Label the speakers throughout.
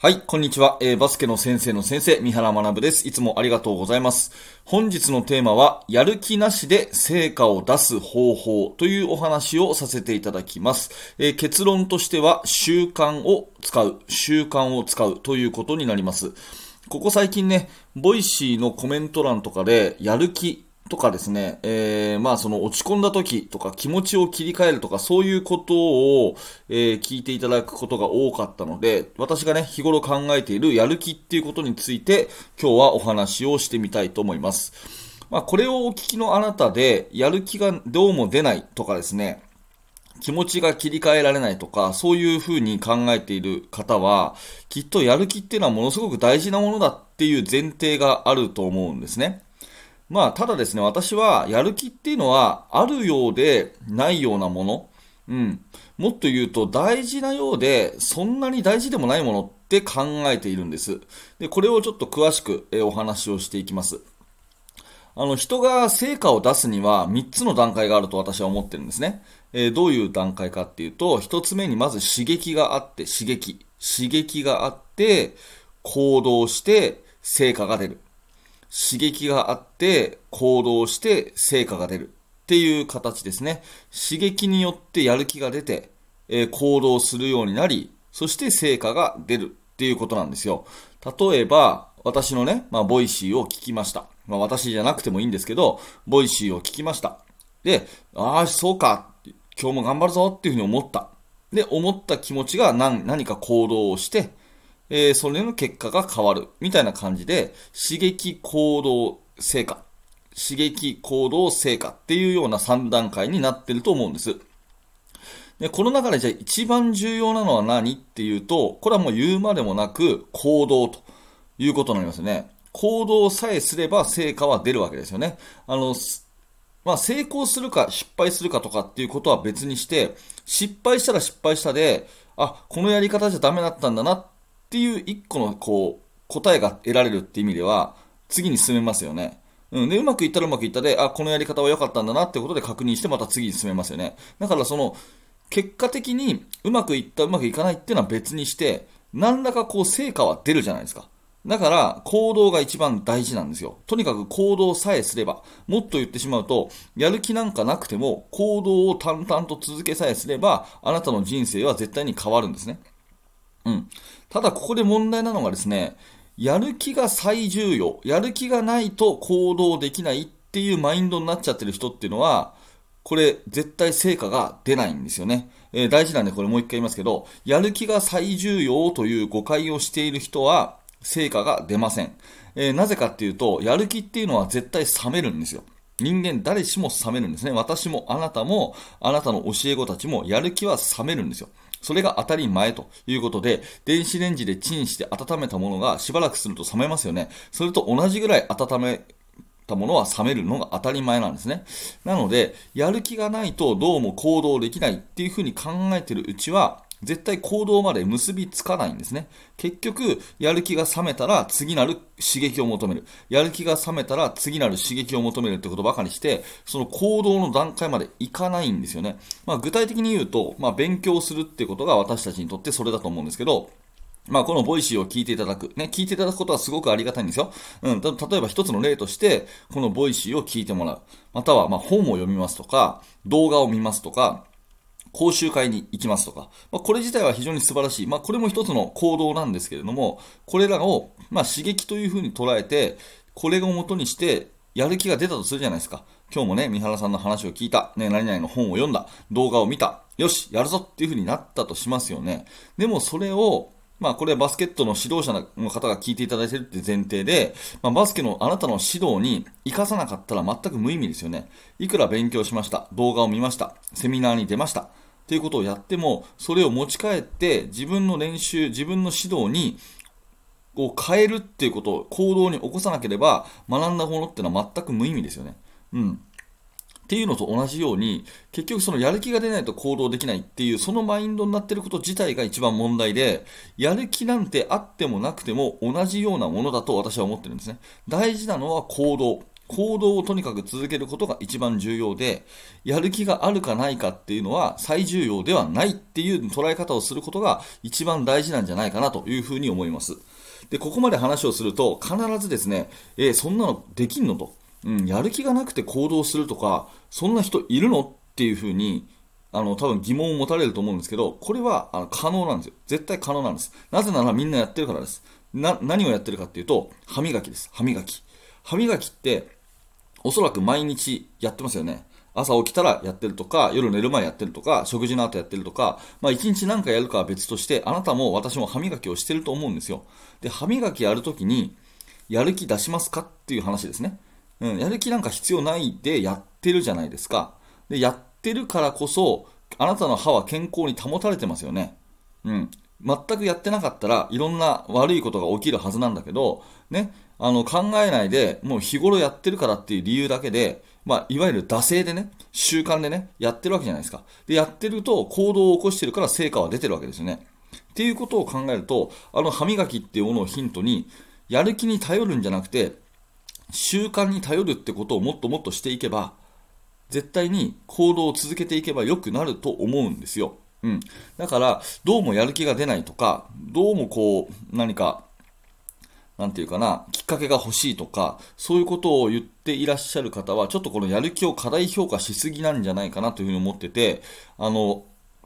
Speaker 1: はい、こんにちは、えーバスケの先生の先生、三原学です。いつもありがとうございます。本日のテーマは、やる気なしで成果を出す方法というお話をさせていただきます。えー結論としては、習慣を使う、習慣を使うということになります。ここ最近ね、 Voicy のコメント欄とかで、やる気とかですね、えーまあその落ち込んだ時とか気持ちを切り替えるとかそういうことを、えー聞いていただくことが多かったので、私がね、日頃考えているやる気っていうことについて今日はお話をしてみたいと思います。まあこれをお聞きのあなたで、やる気がどうも出ないとかですね、気持ちが切り替えられないとか、そういうふうに考えている方は、きっとやる気っていうのはものすごく大事なものだっていう前提があると思うんですね。まあ、ただですね、私は、やる気っていうのは、あるようで、ないようなもの。うん。もっと言うと、大事なようで、そんなに大事でもないものって考えているんです。で、これをちょっと詳しく、えお話をしていきます。あの、人が成果を出すには3つの段階があると私は思ってるんですね。えーどういう段階かっていうと、1つ目にまず刺激があって、刺激。刺激があって、行動して、成果が出る。刺激があって、行動して成果が出るっていう形ですね。刺激によってやる気が出て、えー行動するようになり、そして成果が出るっていうことなんですよ。例えば、私のね、まあ、 Voicy を聞きました。まあ、私じゃなくてもいいんですけど、 Voicy を聞きました。で、ああ、そうか。今日も頑張るぞっていうふうに思った。で、思った気持ちが何何か行動をして、えーそれの結果が変わる。みたいな感じで、刺激、行動、成果。刺激、行動、成果っていうような3段階になってると思うんです。で、この中でじゃあ一番重要なのは何っていうと、これはもう言うまでもなく行動ということになりますね。行動さえすれば成果は出るわけですよね。あの、まあ、成功するか失敗するかとかっていうことは別にして、失敗したら失敗したで、あ、このやり方じゃダメだったんだなっっていう一個のこう、答えが得られるって意味では、次に進めますよね。うん。で、うまくいったらうまくいったで、あ、このやり方は良かったんだなってことで確認してまた次に進めますよね。だからその、結果的にうまくいったうまくいかないっていうのは別にして、何らかこう成果は出るじゃないですか。だから、行動が一番大事なんですよ。とにかく行動さえすれば、もっと言ってしまうと、やる気なんかなくても、行動を淡々と続けさえすれば、あなたの人生は絶対に変わるんですね。うん。ただ、ここで問題なのがですね、やる気が最重要、やる気がないと行動できないっていうマインドになっちゃってる人っていうのは、これ、絶対成果が出ないんですよね。えー大事なんでこれもう一回言いますけど、やる気が最重要という誤解をしている人は、成果が出ません。えーなぜかっていうと、やる気っていうのは絶対冷めるんですよ。人間誰しも冷めるんですね。私もあなたも、あなたの教え子たちも、やる気は冷めるんですよ。それが当たり前ということで、電子レンジでチンして温めたものがしばらくすると冷めますよね。それと同じぐらい温めたものは冷めるのが当たり前なんですね。なので、やる気がないとどうも行動できないっていうふうに考えてるうちは、絶対行動まで結びつかないんですね。結局、やる気が冷めたら次なる刺激を求める。やる気が冷めたら次なる刺激を求めるってことばかりして、その行動の段階までいかないんですよね。まあ具体的に言うと、まあ勉強するってことが私たちにとってそれだと思うんですけど、まあ、この Voicy を聞いていただく。ね、聞いていただくことはすごくありがたいんですよ。うん、た例えば一つの例として、この Voicy を聞いてもらう。または、まあ、本を読みますとか、動画を見ますとか、講習会に行きますとか、まあ、これ自体は非常に素晴らしい。まあ、これも一つの行動なんですけれども、これらを、ま、刺激というふうに捉えて、これを元にして、やる気が出たとするじゃないですか。今日もね、三原さんの話を聞いた。ね、何々の本を読んだ。動画を見た。よし、やるぞっていうふうになったとしますよね。でもそれを、まあこれはバスケットの指導者の方が聞いていただいてるって前提で、まあ、バスケのあなたの指導に活かさなかったら全く無意味ですよね。いくら勉強しました。動画を見ました。セミナーに出ました。っていうことをやっても、それを持ち帰って自分の練習、自分の指導にを変えるっていうことを行動に起こさなければ学んだものってのは全く無意味ですよね。うん。っていうのと同じように、結局そのやる気が出ないと行動できないっていう、そのマインドになってること自体が一番問題で、やる気なんてあってもなくても同じようなものだと私は思ってるんですね。大事なのは行動。行動をとにかく続けることが一番重要で、やる気があるかないかっていうのは最重要ではないっていう捉え方をすることが一番大事なんじゃないかなというふうに思います。で、ここまで話をすると、必ずですね、えー、そんなのできんのと、うん、やる気がなくて行動するとか、そんな人いるのっていうふうに、あの、多分疑問を持たれると思うんですけど、これはあの可能なんですよ。絶対可能なんです。なぜならみんなやってるからです。な、何をやってるかっていうと、歯磨きです。歯磨き。歯磨きって、おそらく毎日やってますよね。朝起きたらやってるとか、夜寝る前やってるとか、食事の後やってるとか、まあ一日何かやるかは別として、あなたも私も歯磨きをしてると思うんですよ。で、歯磨きやるときに、やる気出しますかっていう話ですね。うん、やる気なんか必要ないでやってるじゃないですか。で、やってるからこそ、あなたの歯は健康に保たれてますよね。うん。全くやってなかったらいろんな悪いことが起きるはずなんだけど、ね、あの考えないで、もう日頃やってるからっていう理由だけで、まあ、いわゆる惰性でね、習慣でね、やってるわけじゃないですか。で、やってると行動を起こしてるから成果は出てるわけですよね。っていうことを考えると、あの歯磨きっていうものをヒントに、やる気に頼るんじゃなくて、習慣に頼るってことをもっともっとしていけば、絶対に行動を続けていけば良くなると思うんですよ。うん。だから、どうもやる気が出ないとか、どうもこう、何か、なんていうかな、きっかけが欲しいとか、そういうことを言っていらっしゃる方は、ちょっとこのやる気を過大評価しすぎなんじゃないかなというふうに思ってて、あの、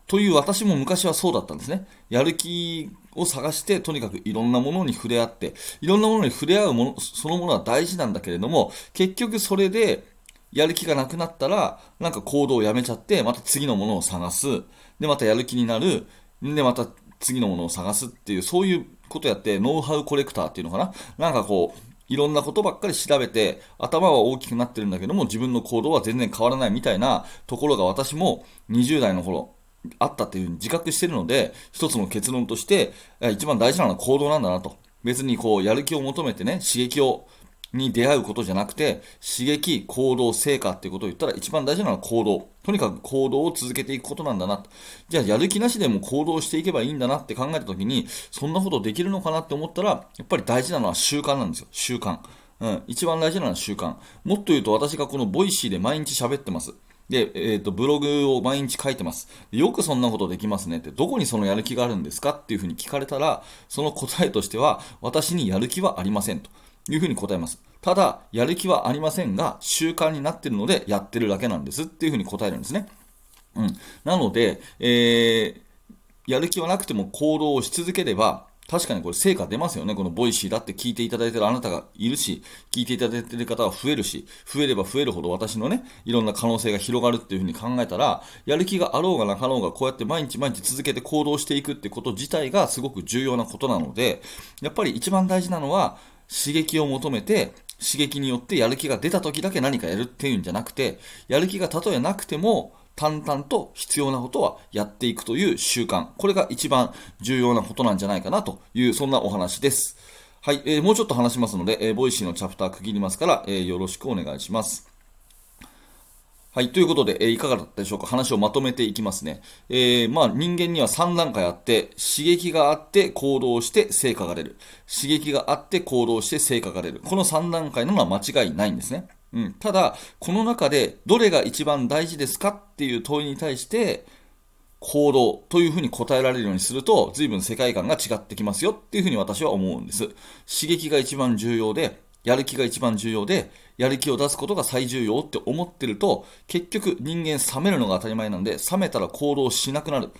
Speaker 1: という私も昔はそうだったんですね。やる気を探して、とにかくいろんなものに触れ合って、いろんなものに触れ合うもの、そのものは大事なんだけれども、結局それで、やる気がなくなったら、なんか行動をやめちゃって、また次のものを探す。で、またやる気になる。で、また次のものを探すっていう、そういうことやって、ノウハウコレクターっていうのかななんかこう、いろんなことばっかり調べて、頭は大きくなってるんだけども、自分の行動は全然変わらないみたいなところが私も20代の頃、あったっていうふうに自覚してるので、一つの結論として、一番大事なのは行動なんだなと。別にこう、やる気を求めてね、刺激をに出会うことじゃなくて、刺激、行動、成果っていうことを言ったら一番大事なのは行動。とにかく行動を続けていくことなんだな。じゃあやる気なしでも行動していけばいいんだなって考えたときに、そんなことできるのかなって思ったら、やっぱり大事なのは習慣なんですよ。習慣。うん。一番大事なのは習慣。もっと言うと私がこの Voicy で毎日喋ってます。で、えっ、ー、と、ブログを毎日書いてます。よくそんなことできますねって、どこにそのやる気があるんですかっていうふうに聞かれたら、その答えとしては、私にやる気はありませんというふうに答えます。ただ、やる気はありませんが、習慣になってるので、やってるだけなんですっていうふうに答えるんですね。うん。なので、えー、やる気はなくても行動をし続ければ、確かにこれ成果出ますよね。この Voicy だって聞いていただいてるあなたがいるし、聞いていただいてる方は増えるし、増えれば増えるほど私のね、いろんな可能性が広がるっていうふうに考えたら、やる気があろうがなかろうが、こうやって毎日毎日続けて行動していくってこと自体がすごく重要なことなので、やっぱり一番大事なのは、刺激を求めて、刺激によってやる気が出た時だけ何かやるっていうんじゃなくて、やる気がたとえなくても、淡々と必要なことはやっていくという習慣。これが一番重要なことなんじゃないかなという、そんなお話です。はい、えー、もうちょっと話しますので、えー、 Voicy のチャプター区切りますから、えー、よろしくお願いします。はい。ということで、えー、いかがだったでしょうか？話をまとめていきますね。えー、まあ、人間には3段階あって、刺激があって行動して成果が出る。刺激があって行動して成果が出る。この3段階なのは間違いないんですね。うん。ただ、この中で、どれが一番大事ですかっていう問いに対して、行動というふうに答えられるようにすると、随分世界観が違ってきますよっていうふうに私は思うんです。刺激が一番重要で、やる気が一番重要で、やる気を出すことが最重要って思ってると、結局人間冷めるのが当たり前なんで、冷めたら行動しなくなる。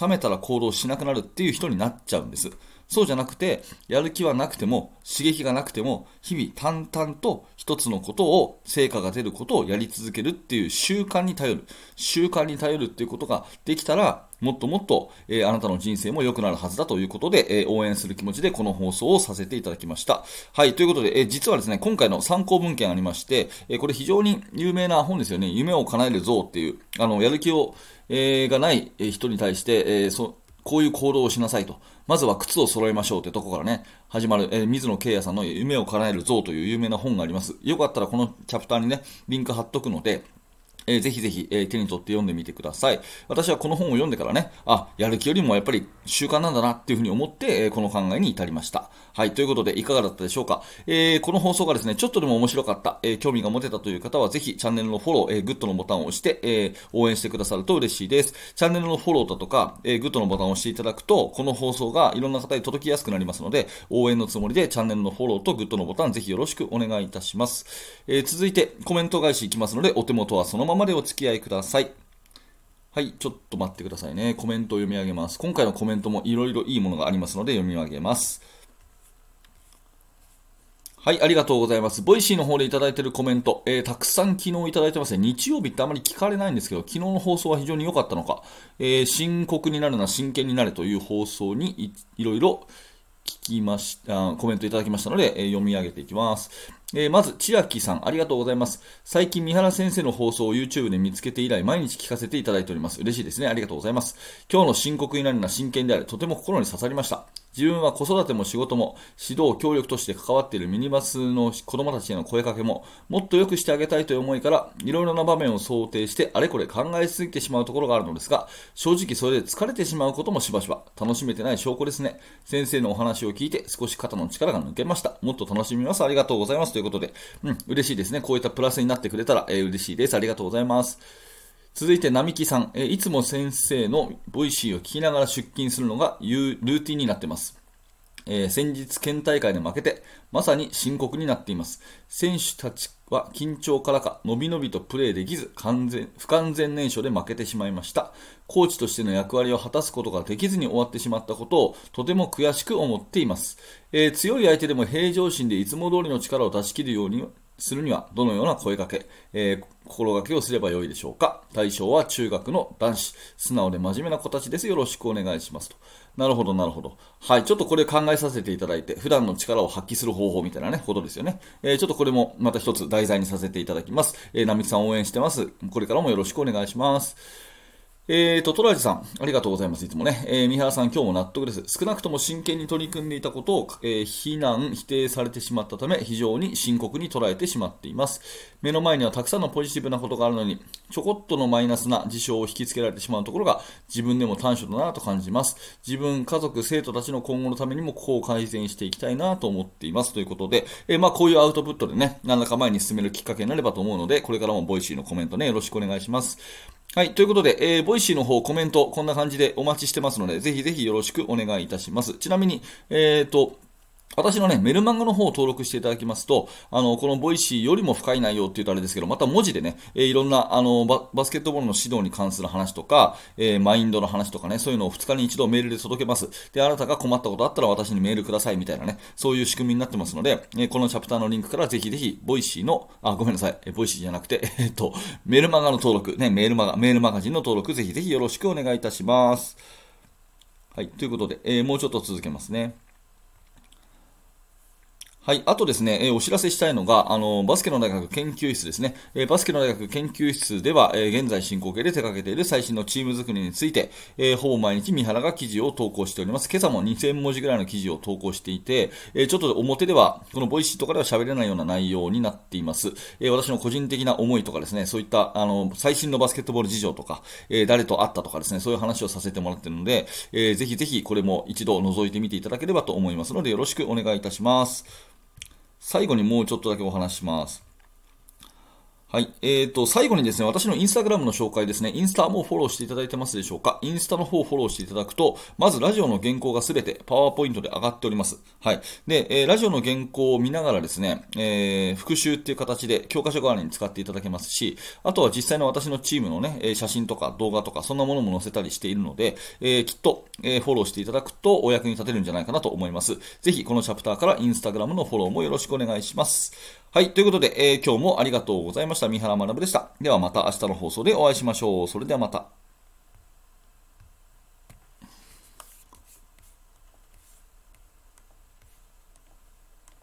Speaker 1: 冷めたら行動しなくなるっていう人になっちゃうんです。そうじゃなくて、やる気はなくても、刺激がなくても、日々淡々と一つのことを、成果が出ることをやり続けるっていう習慣に頼る。習慣に頼るっていうことができたら、もっともっと、えー、あなたの人生も良くなるはずだということで、えー、応援する気持ちでこの放送をさせていただきました。はい、ということで、えー、実はですね、今回の参考文献ありまして、えこれ非常に有名な本ですよね。夢をかなえるゾウっていう、あの、やる気を、えがない人に対して、えそこういう行動をしなさいと。まずは靴を揃えましょうってとこからね、始まる、えー、水野敬也さんの夢をかなえるゾウという有名な本があります。よかったらこのチャプターにね、リンク貼っとくので、えー、ぜひぜひ、えー、手に取って読んでみてください。私はこの本を読んでからね、あ、やる気よりもやっぱり習慣なんだなっていうふうに思って、えー、この考えに至りました。はい、ということでいかがだったでしょうか？えー、この放送がですね、ちょっとでも面白かった、え、興味が持てたという方は、ぜひチャンネルのフォロー、えー、グッドのボタンを押して、え、応援してくださると嬉しいです。チャンネルのフォローだとか、えー、グッドのボタンを押していただくと、この放送がいろんな方に届きやすくなりますので、応援のつもりでチャンネルのフォローとグッドのボタン、ぜひよろしくお願いいたします。え、続いて、コメント返しいきますので、お手元はそのまままでお付き合いください。はい、ちょっと待ってくださいね。コメントを読み上げます。今回のコメントもいろいろいいものがありますので読み上げます。はい、ありがとうございます。 Voicy の方でいただいているコメント、えー、たくさん昨日いただいてますね。日曜日ってあまり聞かれないんですけど、昨日の放送は非常に良かったのか、えー、深刻になるな、真剣になれという放送にいいろいろ聞きました、コメントいただきましたので、えー、読み上げていきます。えー、まず、千秋さん、ありがとうございます。最近、三原先生の放送を YouTube で見つけて以来、毎日聞かせていただいております。嬉しいですね。ありがとうございます。今日の深刻になるのは真剣である。とても心に刺さりました。自分は子育ても仕事も指導、協力として関わっているミニバスの子供たちへの声かけももっと良くしてあげたいという思いからいろいろな場面を想定してあれこれ考えすぎてしまうところがあるのですが正直それで疲れてしまうこともしばしば楽しめてない証拠ですね。先生のお話を聞いて少し肩の力が抜けました。もっと楽しみます。ありがとうございます。ということで、うん、嬉しいですね。こういったプラスになってくれたら、えー、嬉しいです。ありがとうございます。続いて、並木さん、え、いつも先生の Voicy を聞きながら出勤するのがルーティンになってます。えー、先日県大会で負けて、まさに深刻になっています。選手たちは緊張からか、のびのびとプレーできず、完全、不完全燃焼で負けてしまいました。コーチとしての役割を果たすことができずに終わってしまったことを、とても悔しく思っています。えー、強い相手でも平常心でいつも通りの力を出し切るようにするにはどのような声かけ、えー、心がけをすればよいでしょうか対象は中学の男子、素直で真面目な子たちです。よろしくお願いしますと。なるほど、なるほど。はい、ちょっとこれ考えさせていただいて、普段の力を発揮する方法みたいなね、ことですよね。えー、ちょっとこれもまた一つ題材にさせていただきます。えー、並木さん応援してます。これからもよろしくお願いします。えーと、トラジさん、ありがとうございます。いつもね。えー、三原さん、今日も納得です。少なくとも真剣に取り組んでいたことを、えー、非難、否定されてしまったため、非常に深刻に捉えてしまっています。目の前にはたくさんのポジティブなことがあるのに、ちょこっとのマイナスな事象を引きつけられてしまうところが、自分でも短所だなと感じます。自分、家族、生徒たちの今後のためにも、ここを改善していきたいなと思っています。ということで、えー、まあ、こういうアウトプットでね、何らか前に進めるきっかけになればと思うので、これからも Voicy のコメントね、よろしくお願いします。はい。ということで、えー、 Voicyの方コメント、こんな感じでお待ちしてますので、ぜひぜひよろしくお願いいたします。ちなみに、えっ、ー、と、私のね、メルマガの方を登録していただきますと、あの、この Voicyよりも深い内容って言うとあれですけど、また文字でね、えー、いろんな、あのバ、バスケットボールの指導に関する話とか、えー、マインドの話とかね、そういうのを2日に一度メールで届けます。で、あなたが困ったことあったら私にメールくださいみたいなね、そういう仕組みになってますので、えー、このチャプターのリンクからぜひぜひ、 Voicyの、あ、ごめんなさい、え Voicyじゃなくて、えっと、メルマガの登録、ね、メールマガ、メールマガジンの登録、ぜひぜひよろしくお願いいたします。はい、ということで、えもうちょっと続けますね。はい。あとですね、えー、お知らせしたいのが、あの、バスケの大学研究室ですね。えー、バスケの大学研究室では、え、現在進行形で手掛けている最新のチーム作りについて、えほぼ毎日三原が記事を投稿しております。今朝も2000文字ぐらいの記事を投稿していて、えちょっと表では、この Voicyとかでは喋れないような内容になっています。え私の個人的な思いとかですね、そういった、あの、最新のバスケットボール事情とか、え誰と会ったとかですね、そういう話をさせてもらっているので、えー、ぜひぜひこれも一度覗いてみていただければと思いますので、よろしくお願いいたします。最後にもうちょっとだけお話します。はい。えーと、最後にですね、私のインスタグラムの紹介ですね、インスタもフォローしていただいてますでしょうか？インスタの方をフォローしていただくと、まずラジオの原稿がすべてパワーポイントで上がっております。はい。で、えー、ラジオの原稿を見ながらですね、えー、復習っていう形で教科書代わりに使っていただけますし、あとは実際の私のチームのね、写真とか動画とか、そんなものも載せたりしているので、えー、きっと、えフォローしていただくとお役に立てるんじゃないかなと思います。ぜひ、このチャプターからインスタグラムのフォローもよろしくお願いします。はい。ということで、えー、今日もありがとうございました。三原学でした。ではまた明日の放送でお会いしましょう。それではまた。